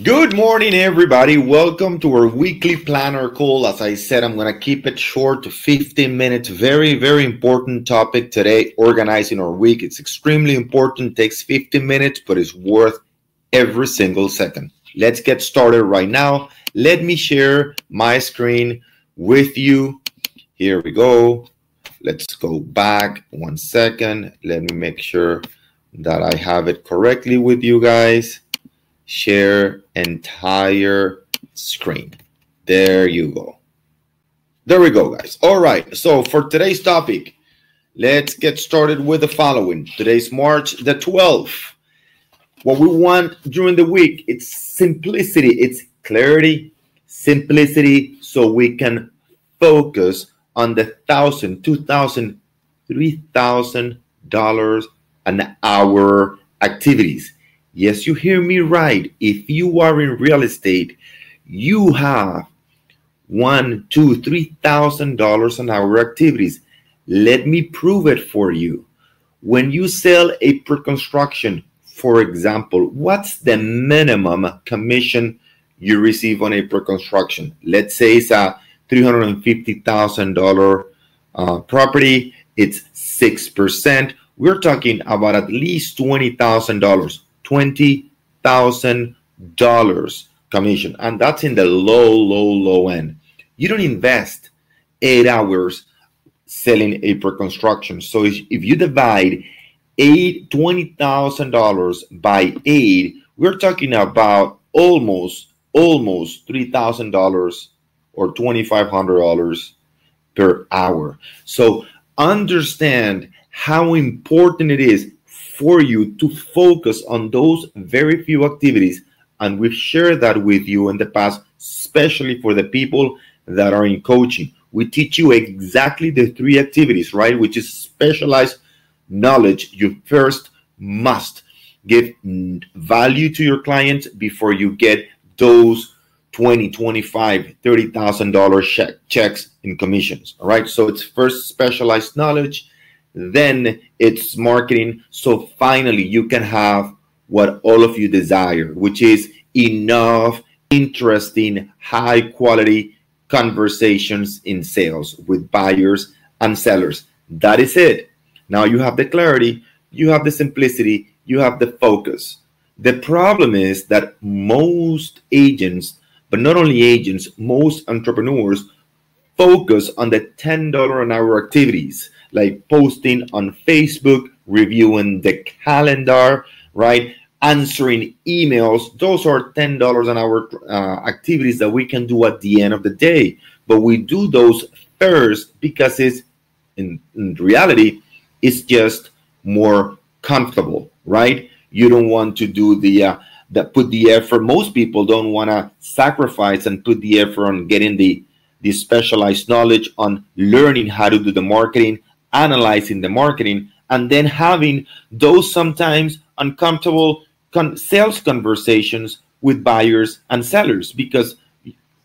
Good morning, everybody. Welcome to our weekly planner call. As I said, I'm going to keep it short to 15 minutes. Very, very important topic today organizing our week. It's extremely important, takes 15 minutes, but it's worth every single second. Let's get started right now. Let me share my screen with you. Here we go. Let's go back one second. Let me make sure that I have it correctly with you guys share entire screen. There you go. There we go, guys. All right. So for today's topic, let's get started with the following. Today's March the 12th. What we want during the week, it's simplicity, it's clarity, simplicity, so we can focus on the thousand, two thousand, three thousand dollars an hour activities Yes, you hear me right. If you are in real estate, you have one, two, three thousand dollars an hour activities. Let me prove it for you. When you sell a pre-construction, for example, what's the minimum commission you receive on a pre-construction? Let's say it's a three hundred and fifty thousand dollar uh, property. It's six percent. We're talking about at least twenty thousand dollars $20,000 commission. And that's in the low, low, low end. You don't invest eight hours selling a pre-construction. So if, if you divide eight twenty thousand dollars by eight, we're talking about almost almost three thousand dollars or twenty five hundred dollars per hour. So understand how important it is for you to focus on those very few activities. And we've shared that with you in the past, especially for the people that are in coaching. We teach you exactly the three activities, right? Which is specialized knowledge. You first must give value to your clients before you get those 20 25 30000 dollar checks in commissions all right so it's first specialized knowledge then it's marketing. So finally, you can have what all of you desire, which is enough interesting, high quality conversations in sales with buyers and sellers. That is it. Now you have the clarity, you have the simplicity, you have the focus. The problem is that most agents, but not only agents, most entrepreneurs focus on the $10 an hour activities like posting on Facebook, reviewing the calendar, right? Answering emails. Those are $10 an hour uh, activities that we can do at the end of the day. But we do those first because it's in, in reality, it's just more comfortable, right? You don't want to do the uh, that put the effort. Most people don't want to sacrifice and put the effort on getting the the specialized knowledge on learning how to do the marketing analyzing the marketing, and then having those sometimes uncomfortable con- sales conversations with buyers and sellers because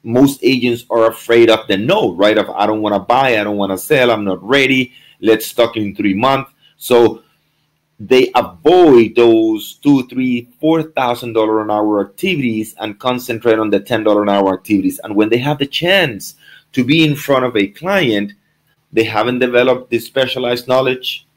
most agents are afraid of the no, right? Of I don't want to buy, I don't want to sell, I'm not ready. Let's talk in three months. So they avoid those two, three, four thousand dollar an hour activities and concentrate on the ten dollar an hour activities. And when they have the chance to be in front of a client, they haven't developed this specialized knowledge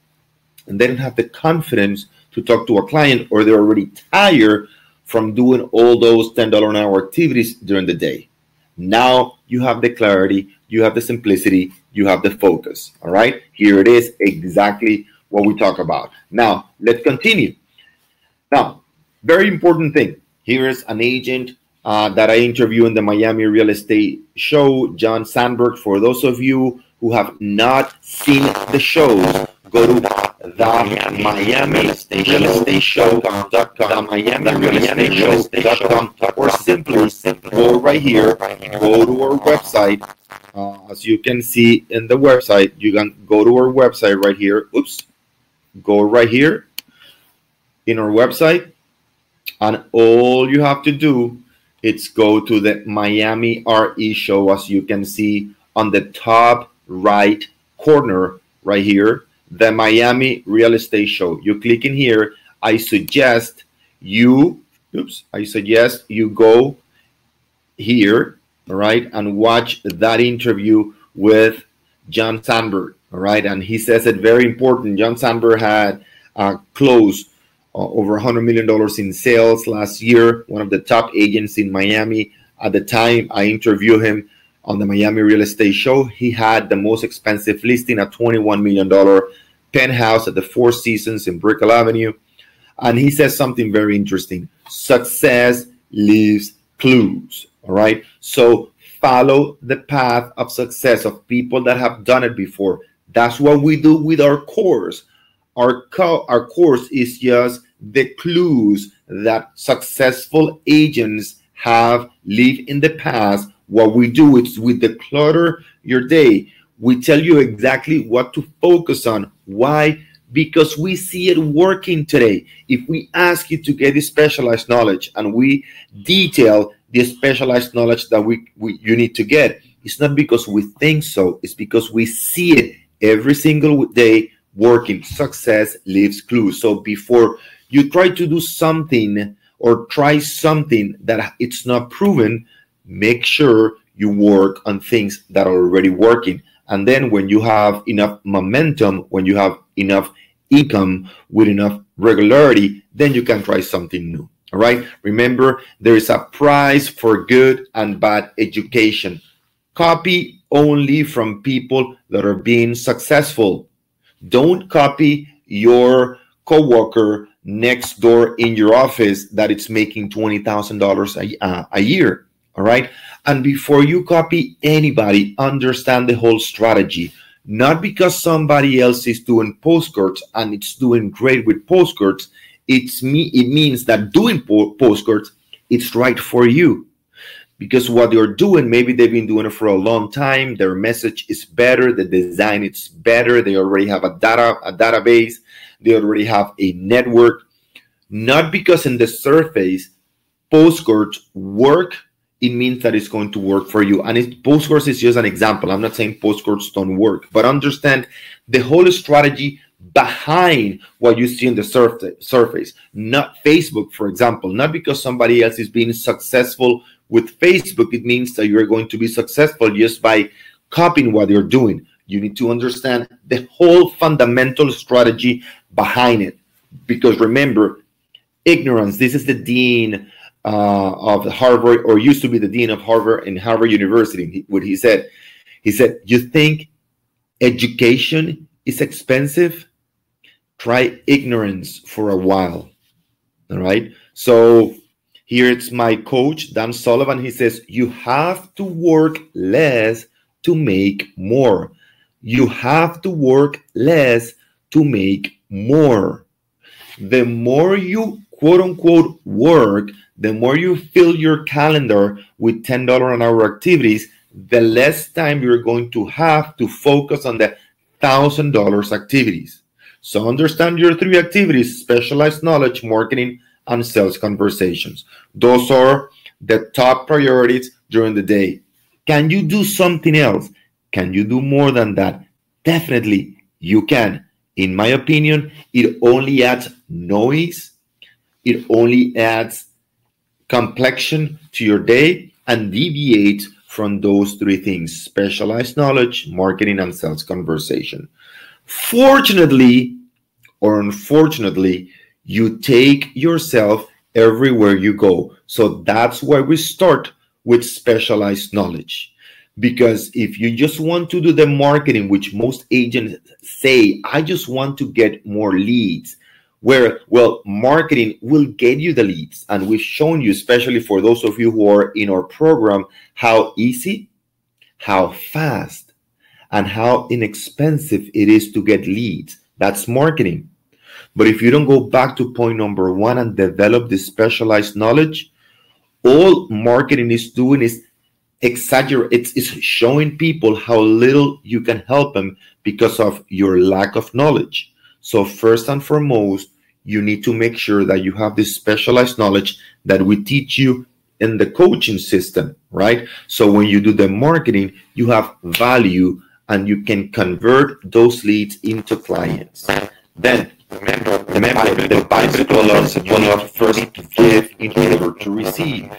and they don't have the confidence to talk to a client or they're already tired from doing all those $10 an hour activities during the day. Now you have the clarity, you have the simplicity, you have the focus. All right, here it is exactly what we talk about. Now let's continue. Now, very important thing here is an agent uh, that I interview in the Miami Real Estate Show, John Sandberg. For those of you who have not seen the shows, go to the Miami Real Estate Show.com, the Miami Real Estate Show.com, or simply go right here, go to our website. Uh, as you can see in the website, you can go to our website right here. Oops, go right here in our website, and all you have to do is go to the Miami RE show, as you can see on the top right corner right here, the Miami Real Estate Show. You click in here. I suggest you oops, I suggest you go here, all right, and watch that interview with John Sandberg, all right, and he says it very important. John Sandberg had uh, closed uh, over $100 million in sales last year, one of the top agents in Miami. At the time I interviewed him on the Miami Real Estate Show, he had the most expensive listing, a $21 million penthouse at the Four Seasons in Brickell Avenue. And he says something very interesting success leaves clues. All right. So follow the path of success of people that have done it before. That's what we do with our course. Our, co- our course is just the clues that successful agents have lived in the past. What we do is with declutter your day. We tell you exactly what to focus on. Why? Because we see it working today. If we ask you to get the specialized knowledge and we detail the specialized knowledge that we, we you need to get, it's not because we think so, it's because we see it every single day working. Success leaves clues. So before you try to do something or try something that it's not proven, make sure you work on things that are already working. And then when you have enough momentum, when you have enough income with enough regularity, then you can try something new. All right. Remember, there is a price for good and bad education. Copy only from people that are being successful. Don't copy your coworker next door in your office that it's making $20,000 a, uh, a year. All right. And before you copy anybody, understand the whole strategy. Not because somebody else is doing postcards and it's doing great with postcards. It's me. It means that doing po- postcards, it's right for you because what they're doing maybe they've been doing it for a long time their message is better the design is better they already have a data a database they already have a network not because in the surface postcards work it means that it's going to work for you. And it, postcards is just an example. I'm not saying postcards don't work but understand the whole strategy behind what you see in the surface. Not facebook for example. Not because somebody else is being successful with Facebook, it means that you're going to be successful just by copying what you're doing. You need to understand the whole fundamental strategy behind it. Because remember, ignorance, this is the dean uh, of Harvard, or used to be the dean of Harvard in Harvard University. What he said, he said, You think education is expensive? Try ignorance for a while. All right. So here it's my coach, Dan Sullivan. He says, You have to work less to make more. You have to work less to make more. The more you quote unquote work, the more you fill your calendar with $10 an hour activities, the less time you're going to have to focus on the $1,000 activities. So understand your three activities specialized knowledge, marketing, and sales conversations. Those are the top priorities during the day. Can you do something else? Can you do more than that? Definitely, you can. In my opinion, it only adds noise, it only adds complexion to your day and deviate from those three things specialized knowledge, marketing, and sales conversation. Fortunately or unfortunately, you take yourself everywhere you go. So that's why we start with specialized knowledge. Because if you just want to do the marketing, which most agents say, I just want to get more leads, where, well, marketing will get you the leads. And we've shown you, especially for those of you who are in our program, how easy, how fast, and how inexpensive it is to get leads. That's marketing. But if you don't go back to point number one and develop this specialized knowledge, all marketing is doing is exaggerate. It's, it's showing people how little you can help them because of your lack of knowledge. So first and foremost, you need to make sure that you have this specialized knowledge that we teach you in the coaching system, right? So when you do the marketing, you have value and you can convert those leads into clients. Then Remember, remember the bicycle laws you need first to give in order to receive.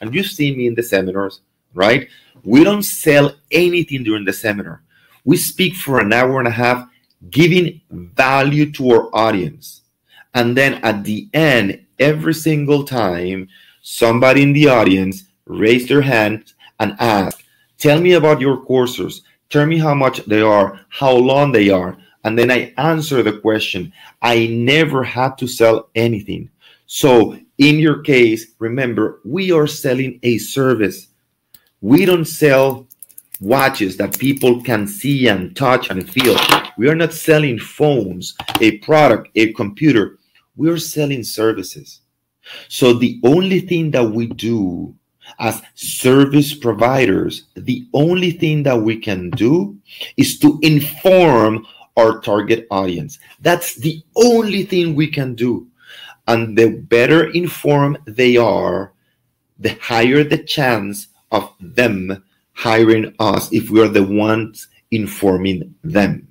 And you see me in the seminars, right? We don't sell anything during the seminar. We speak for an hour and a half, giving value to our audience. And then at the end, every single time, somebody in the audience raised their hand and asked, Tell me about your courses. Tell me how much they are, how long they are. And then I answer the question. I never had to sell anything. So, in your case, remember, we are selling a service. We don't sell watches that people can see and touch and feel. We are not selling phones, a product, a computer. We are selling services. So the only thing that we do as service providers, the only thing that we can do is to inform our target audience. That's the only thing we can do. And the better informed they are, the higher the chance of them hiring us if we are the ones informing them.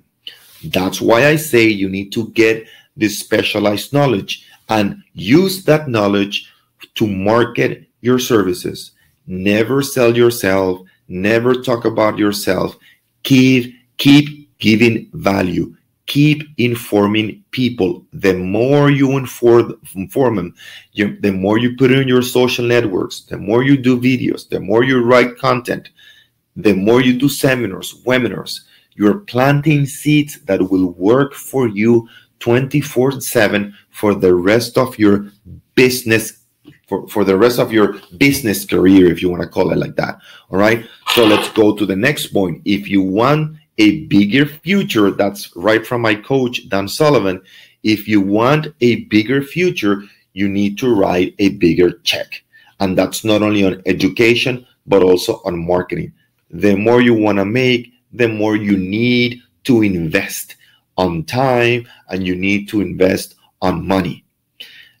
That's why I say you need to get this specialized knowledge and use that knowledge to market your services. Never sell yourself, never talk about yourself. Keep keep giving value. Keep informing people. The more you inform, inform them, you, the more you put in your social networks, the more you do videos, the more you write content, the more you do seminars, webinars, you're planting seeds that will work for you 24 7 for the rest of your business for, for the rest of your business career if you want to call it like that all right? So let's go to the next point. If you want a bigger future that's right from my coach dan sullivan if you want a bigger future you need to write a bigger check. And that's not only on education but also on marketing. The more you want to make the more you need to invest on time and you need to invest on money.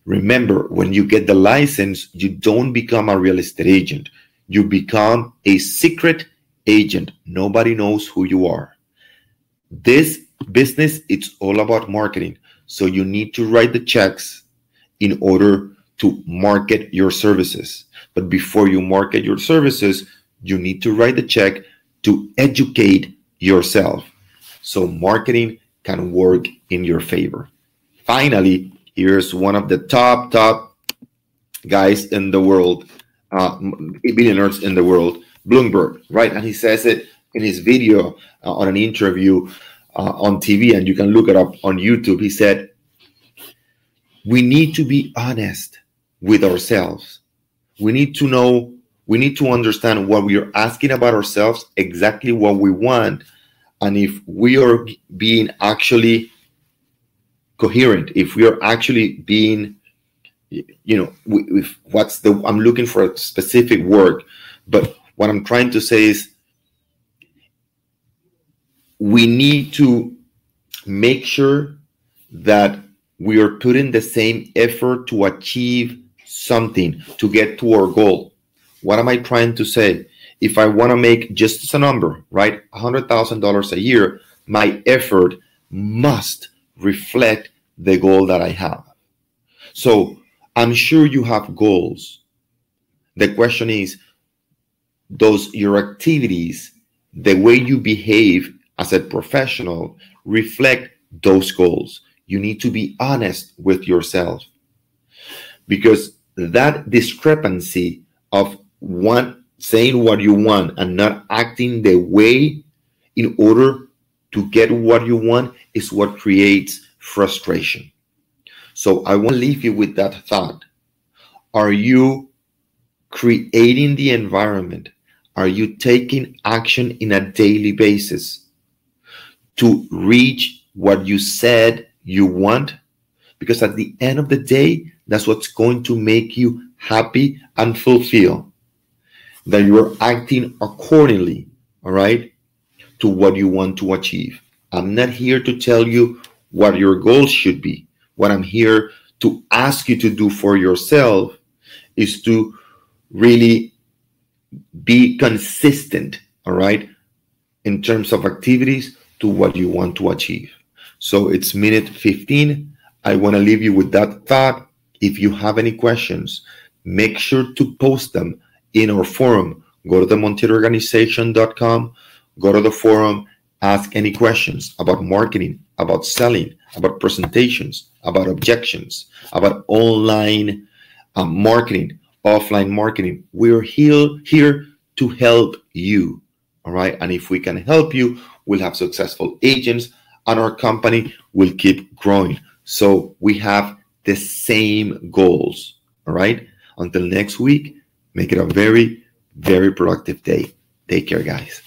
Remember, when you get the license, you don't become a real estate agent. You become a secret agent. Nobody knows who you are. This business, it's all about marketing. So you need to write the checks in order to market your services. But before you market your services, you need to write the check to educate yourself. So marketing can work in your favor. Finally, here's one of the top, top guys in the world, uh, billionaires in the world, Bloomberg, right? And he says it in his video uh, on an interview uh, on TV, and you can look it up on YouTube. He said, We need to be honest with ourselves. We need to know, we need to understand what we are asking about ourselves, exactly what we want, and if we are being actually coherent if we are actually being you know what's the i'm looking for a specific word but what i'm trying to say is we need to make sure that we are putting the same effort to achieve something to get to our goal what am i trying to say if I want to make just a number, right, $100,000 a year, my effort must reflect the goal that I have. So I'm sure you have goals. The question is, those your activities, the way you behave as a professional reflect those goals. You need to be honest with yourself because that discrepancy of one saying what you want and not acting the way in order to get what you want is what creates frustration. So I want to leave you with that thought. Are you creating the environment? Are you taking action in a daily basis to reach what you said you want? Because at the end of the day, that's what's going to make you happy and fulfilled that you're acting accordingly, all right, to what you want to achieve. I'm not here to tell you what your goals should be. What I'm here to ask you to do for yourself is to really be consistent, all right, in terms of activities to what you want to achieve. So it's minute 15. I want to leave you with that thought. If you have any questions, make sure to post them in our forum. Go to the montielorganization.com, go to the forum, ask any questions about marketing, about selling, about presentations, about objections, about online um, marketing, offline marketing. We're here, here to help you. All right. And if we can help you, we'll have successful agents and our company will keep growing. So we have the same goals. All right. Until next week, make it a very, very productive day. Take care, guys.